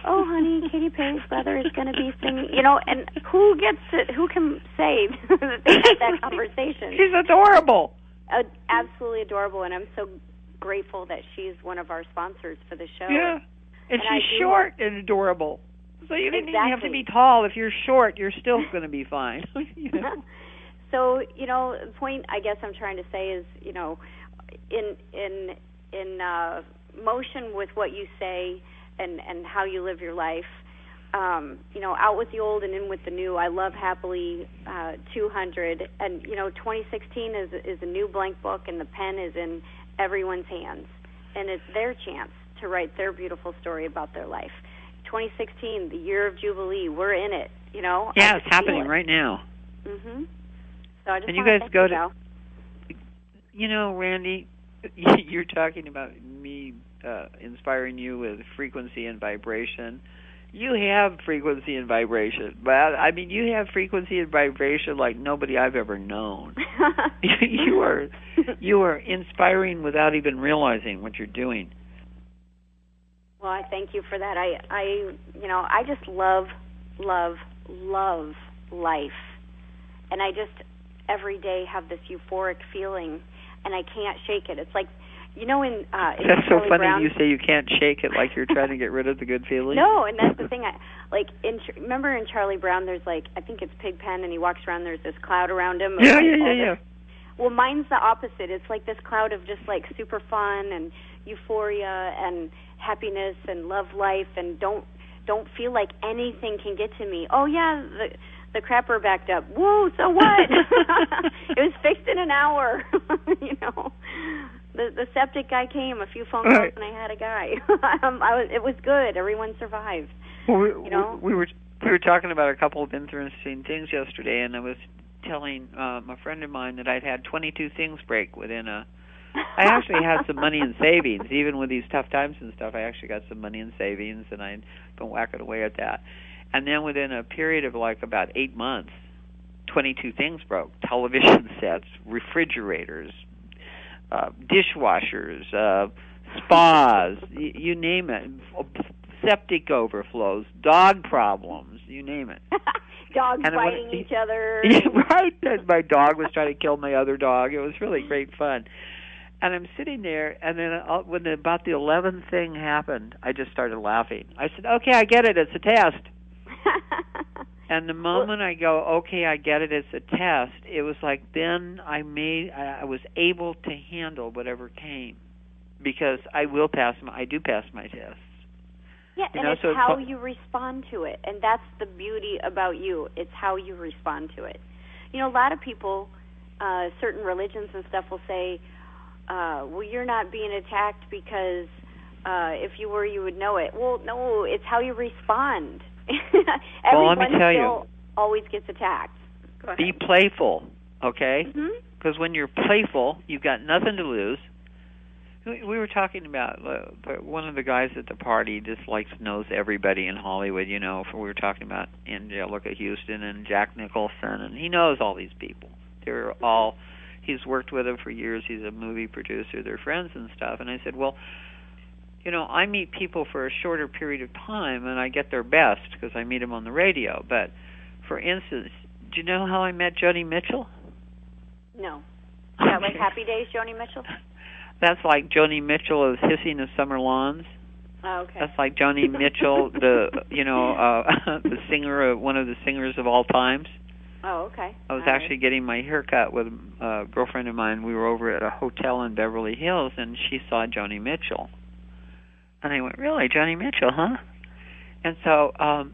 oh honey Katy Perry's brother is going to be singing you know and who gets it who can say that they had that conversation? She's adorable. uh, absolutely adorable, and I'm so grateful that she's one of our sponsors for the show. Yeah. And, And she's short and adorable. So you didn't even have to be tall. If you're short, you're still going to be fine. you know? so you know, the point I guess I'm trying to say is, you know, in in in uh, motion with what you say and and how you live your life. Um, you know, out with the old and in with the new. I love happily uh, 200, and you know, 2016 is is a new blank book, and the pen is in everyone's hands, and it's their chance to write their beautiful story about their life. 2016, the year of jubilee. We're in it. You know. Yeah, it's happening it. right now. Mm-hmm. So I just And you guys go you, to- Val. You know, Randi, you're talking about me uh, inspiring you with frequency and vibration. You have frequency and vibration, but I mean, you have frequency and vibration like nobody I've ever known. you are you are inspiring without even realizing what you're doing. Well, I thank you for that. I, I, you know, I just love, love, love life, and I just every day have this euphoric feeling, and I can't shake it. It's like, you know, in uh, in That's so funny. Brown, You say you can't shake it like you're trying to get rid of the good feeling. No, and that's the thing. I like in Ch- remember in Charlie Brown, there's like I think it's Pigpen, and he walks around. There's this cloud around him. Yeah, like, yeah, yeah, this- Well, mine's the opposite. It's like this cloud of just like super fun and euphoria and happiness and love life and don't don't feel like anything can get to me. Oh yeah, the the crapper backed up. Whoa, so what? it was fixed in an hour. you know. The the septic guy came, a few phone calls Right. and I had a guy. um, I was it was good. Everyone survived. Well, we, You know? we, we were we were talking about a couple of interesting things yesterday, and I was telling um, a friend of mine that I'd had 22 things break within a. I actually had some money in savings, even with these tough times and stuff. I actually got some money in savings, and I'd been whacking away at that. And then within a period of like about eight months, 22 things broke: television sets, refrigerators, uh, dishwashers, uh, spas, y- you name it, septic overflows, dog problems, you name it. Dogs And biting each other. Yeah, right. And my dog was trying to kill my other dog. It was really great fun. And I'm sitting there, and then uh, when the, about the eleventh thing happened, I just started laughing. I said, "Okay, I get it. It's a test." And the moment I go, "Okay, I get it. It's a test," it was like then I made, I, was able to handle whatever came, because I will pass my, I do pass my tests. Yeah, You and know, it's so how fu- you respond to it, and that's the beauty about you. It's how you respond to it. You know, a lot of people, uh, certain religions and stuff will say, uh, "Well, you're not being attacked because uh, if you were, you would know it." Well, no, it's how you respond. Well, let me tell you. always gets attacked. Be playful, okay? Mhm. because when you're playful, you've got nothing to lose. We we were talking about uh, one of the guys at the party just likes knows everybody in Hollywood. You know, we were talking about Anjelica Huston and Jack Nicholson, and he knows all these people. They're all he's worked with them for years. He's a movie producer. They're friends and stuff. And I said, well, you know, I meet people for a shorter period of time, and I get their best because I meet them on the radio. But for instance, do you know how I met Joni Mitchell? No. Is that like Happy Days, Joni Mitchell? That's like Joni Mitchell is hissing the summer lawns. Oh, okay. That's like Joni Mitchell, the you know uh, the singer, of, one of the singers of all times. Oh, okay. I was All right. actually getting my hair cut with a girlfriend of mine. We were over at a hotel in Beverly Hills, and she saw Joni Mitchell. And I went, "Really, Joni Mitchell, huh?" And so um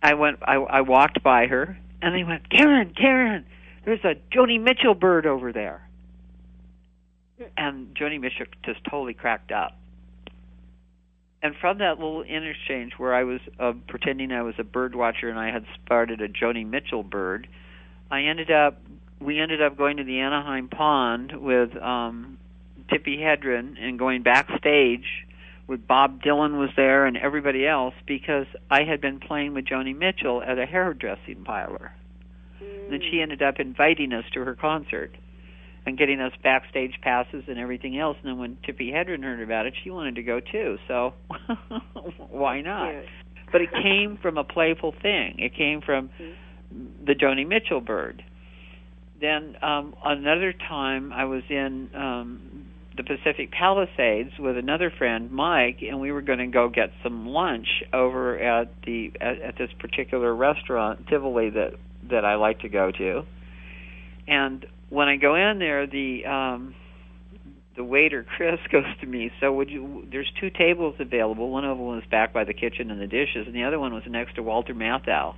I went. I, I walked by her, and they went, "Karen, Karen, there's a Joni Mitchell bird over there." And Joni Mitchell just totally cracked up. And from that little interchange where I was uh, pretending I was a bird watcher and I had spotted a Joni Mitchell bird, I ended up we ended up going to the Anaheim Pond with um Tippi Hedren and going backstage with Bob Dylan was there and everybody else because I had been playing with Joni Mitchell at a hairdressing parlor. Mm. And she ended up inviting us to her concert and getting us backstage passes and everything else. And then when Tippi Hedren heard about it, she wanted to go too. So why not? Cute. But it came from a playful thing. It came from the Joni Mitchell bird. Then um, another time, I was in um, the Pacific Palisades with another friend, Mike, and we were going to go get some lunch over at the at, at this particular restaurant, Tivoli, that that I like to go to. And when I go in there, the um, the waiter Chris goes to me. So would you? There's two tables available. One of them was back by the kitchen and the dishes, and the other one was next to Walter Matthau.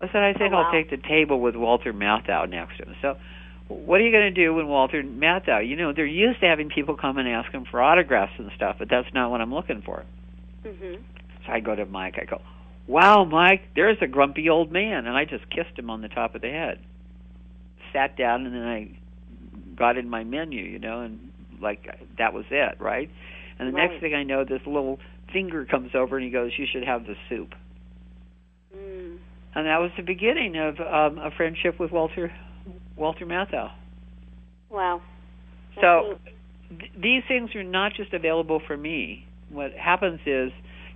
I said, I think Oh, wow. I'll take the table with Walter Matthau next to him. So, what are you going to do when Walter Matthau? You know, they're used to having people come and ask him for autographs and stuff, but that's not what I'm looking for. Mhm. So I go to Mike. I go, "Wow, Mike, there's a grumpy old man," and I just kissed him on the top of the head. Sat down, and then I got in my menu, you know, and like that was it, right? And the Right. next thing I know, this little finger comes over and he goes, "You should have the soup." Mm. And that was the beginning of um, a friendship with Walter Walter Matthau. Wow. So th- these things are not just available for me. What happens is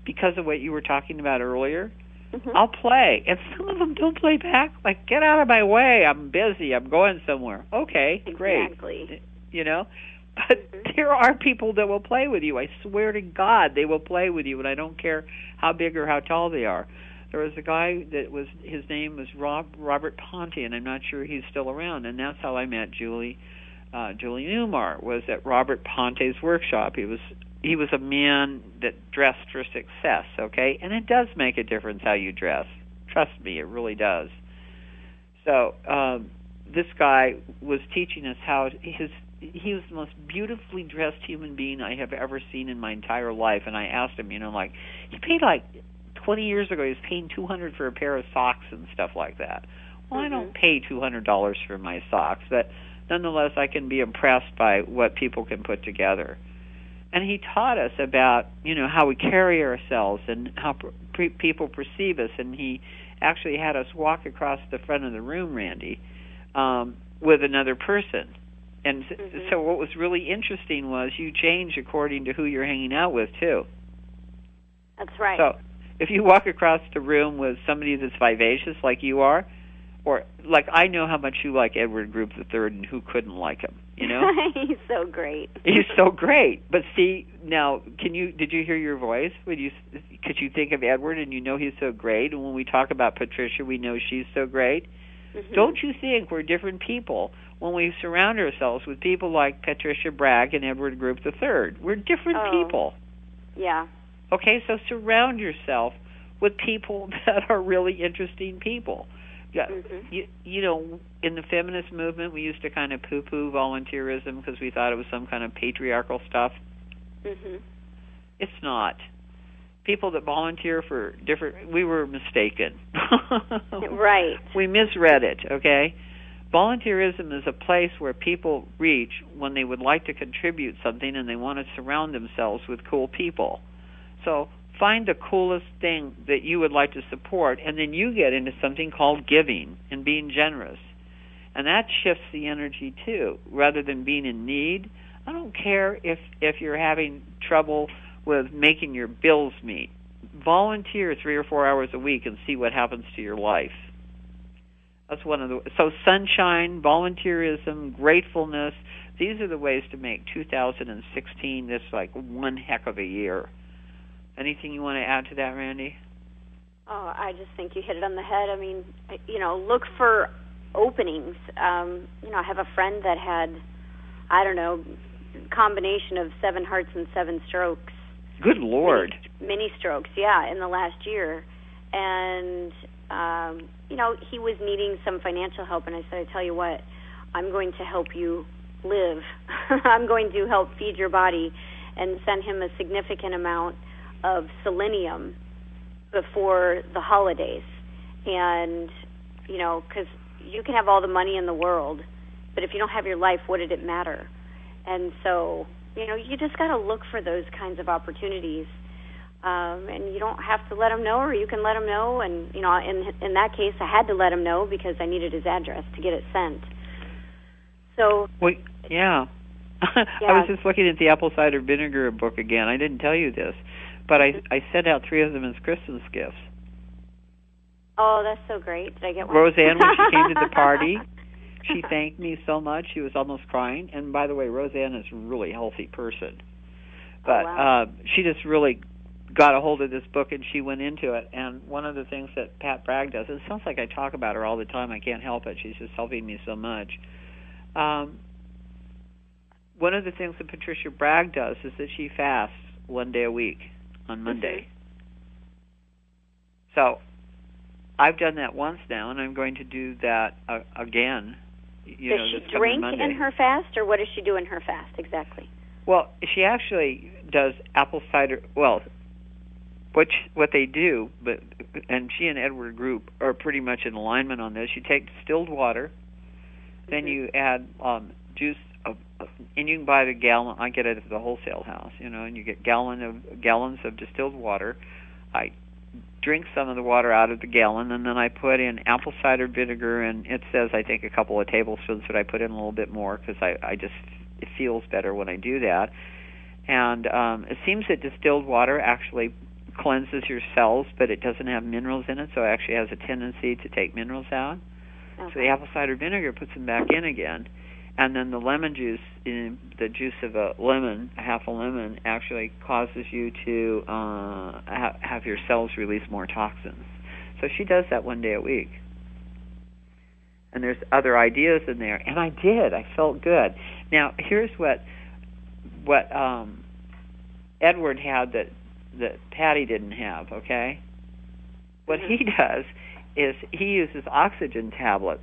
because of what you were talking about earlier, Mhm. I'll play, and some of them don't play back. Like, get out of my way! I'm busy. I'm going somewhere. Okay, great. Exactly. You know, but Mhm. there are people that will play with you. I swear to God, they will play with you, and I don't care how big or how tall they are. There was a guy that was his name was Rob Robert Pante, and I'm not sure he's still around. And that's how I met Julie. Uh, Julie Newmar was at Robert Pante's workshop. He was he was a man that dressed for success. Okay, and it does make a difference how you dress. Trust me, it really does. So um, this guy was teaching us how his he was the most beautifully dressed human being I have ever seen in my entire life. And I asked him, you know, like he paid like 20 years ago, he was paying 200 for a pair of socks and stuff like that. Well, I don't pay $200 for my socks, but nonetheless, I can be impressed by what people can put together. And he taught us about, you know, how we carry ourselves and how pre- people perceive us. And he actually had us walk across the front of the room, Randi, um, with another person. And s Mhm. so, what was really interesting was you change according to who you're hanging out with, too. That's right. So, if you walk across the room with somebody that's vivacious like you are, or like I know how much you like Edward Group the Third, and who couldn't like him, you know? He's so great. He's so great. But see, now, can you did you hear your voice? Would you could you think of Edward and you know he's so great? And when we talk about Patricia, we know she's so great. Mhm. Don't you think we're different people when we surround ourselves with people like Patricia Bragg and Edward Group the Third? We're different Oh. people. Yeah. Okay, so surround yourself with people that are really interesting people. Yeah, Mhm. you, you know, in the feminist movement, we used to kind of poo-poo volunteerism because we thought it was some kind of patriarchal stuff. Mhm. It's not. People that volunteer for different, we were mistaken. Right. We misread it. Okay. Volunteerism is a place where people reach when they would like to contribute something and they want to surround themselves with cool people. So find the coolest thing that you would like to support, and then you get into something called giving and being generous. and that shifts the energy too. Rather than being in need, I don't care if if you're having trouble with making your bills meet. Volunteer three or four hours a week and see what happens to your life. That's one of the so sunshine, volunteerism, gratefulness. These are the ways to make 2016 this like one heck of a year. Anything you want to add to that, Randi? Oh, I just think you hit it on the head. I mean, you know, look for openings. Um, you know, I have a friend that had, I don't know, combination of seven hearts and seven strokes. Good Lord. Mini, mini strokes, yeah, in the last year, and um, you know, he was needing some financial help, and I said, I tell you what, I'm going to help you live. I'm going to help feed your body, and send him a significant amount of selenium before the holidays, and you know, because you can have all the money in the world, but if you don't have your life, what did it matter? And so, you know, you just got to look for those kinds of opportunities. Um, and you don't have to let them know, or you can let them know. And you know, in in that case, I had to let him know because I needed his address to get it sent. So, well, yeah. yeah. I was just looking at the apple cider vinegar book again. I didn't tell you this, but I I sent out three of them as Christmas gifts. Oh, that's so great! Did I get one? Roseanne, when she came to the party, she thanked me so much. She was almost crying. And by the way, Roseanne is a really healthy person, but oh, wow. uh, she just really got a hold of this book and she went into it. And one of the things that Pat Bragg does, it sounds like I talk about her all the time. I can't help it. She's just helping me so much. Um, one of the things that Patricia Bragg does is that she fasts one day a week on Monday. Mm-hmm. So I've done that once now, and I'm going to do that uh, again. You does know, she drink Monday. in her fast, or what does she do in her fast exactly? Well, she actually does apple cider. Well, what what they do, but and she and Edward Group are pretty much in alignment on this. You take distilled water, then Mhm. you add um, juice of, and you can buy the gallon. I get it at the wholesale house, you know, and you get gallon of gallons of distilled water. I drink some of the water out of the gallon, and then I put in apple cider vinegar, and it says I think a couple of tablespoons, but I put in a little bit more because I I just it feels better when I do that. And um, it seems that distilled water actually cleanses your cells, but it doesn't have minerals in it, so it actually has a tendency to take minerals out. Okay. So the apple cider vinegar puts them back in again. And then the lemon juice, in the juice of a lemon, a half a lemon, actually causes you to uh, ha- have your cells release more toxins. So she does that one day a week. And there's other ideas in there, and I did. I felt good. Now here's what what um, Edward had that that Patty didn't have. Okay, what he does is he uses oxygen tablets,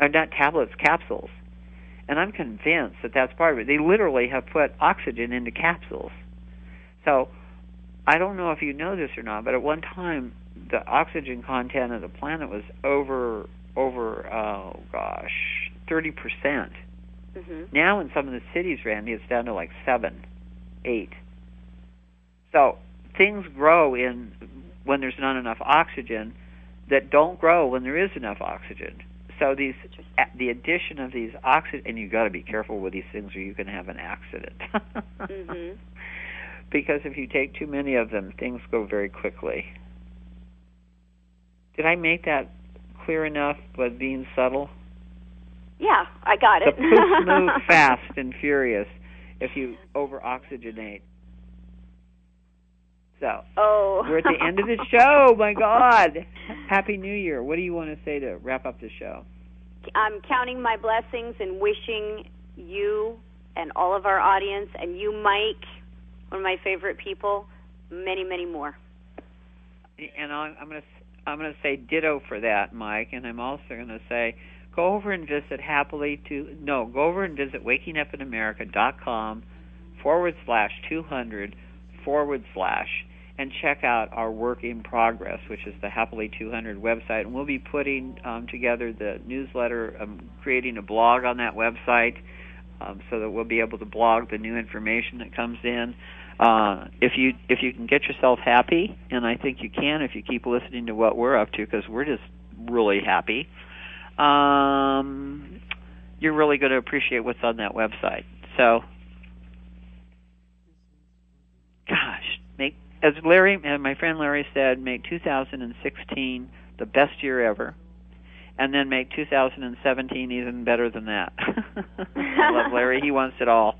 or not tablets, capsules, and I'm convinced that that's part of it. They literally have put oxygen into capsules. So I don't know if you know this or not, but at one time the oxygen content of the planet was over over oh gosh thirty percent. Mhm. Now in some of the cities, Randi, it's down to like seven, eight. So things grow in when there's not enough oxygen that don't grow when there is enough oxygen. So these the addition of these oxygen and you've got to be careful with these things or you can have an accident. Mhm. Because if you take too many of them, things go very quickly. Did I make that clear enough but being subtle? Yeah, I got it. The poops move fast and furious if you over oxygenate. So Oh. we're at the end of the show. Oh, my God! Happy New Year. What do you want to say to wrap up the show? I'm counting my blessings and wishing you and all of our audience and you, Mike, one of my favorite people, many, many more. And I'm, I'm going to I'm going to say ditto for that, Mike. And I'm also going to say go over and visit happily to no go over and visit wakingupinamerica.com forward slash 200 forward slash and check out our work in progress, which is the Happily 200 website. And we'll be putting um, together the newsletter, um, creating a blog on that website, um, so that we'll be able to blog the new information that comes in. Uh, if you if you can get yourself happy, and I think you can if you keep listening to what we're up to, because we're just really happy. um, you're really going to appreciate what's on that website. So, gosh, make as Larry and my friend Larry said, make 2016 the best year ever, and then make 2017 even better than that. I love Larry; he wants it all.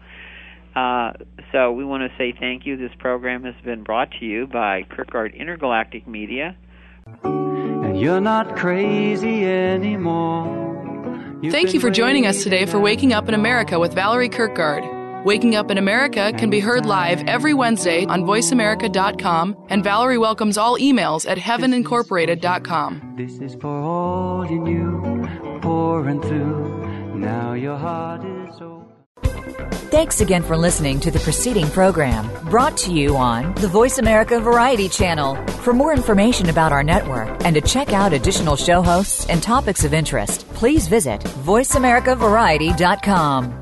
Uh, so we want to say thank you. This program has been brought to you by Kirkgaard Intergalactic Media. And you're not crazy anymore. You've Thank you for joining us today for Waking Up in America with Valerie Kirkgaard. Waking Up in America can be heard live every Wednesday on voiceamerica.com, and Valerie welcomes all emails at heavenincorporated.com. This is for all you knew, pouring through. Now your heart is open. Thanks again for listening to the preceding program brought to you on the Voice America Variety Channel. For more information about our network and to check out additional show hosts and topics of interest, please visit VoiceAmericaVariety.com.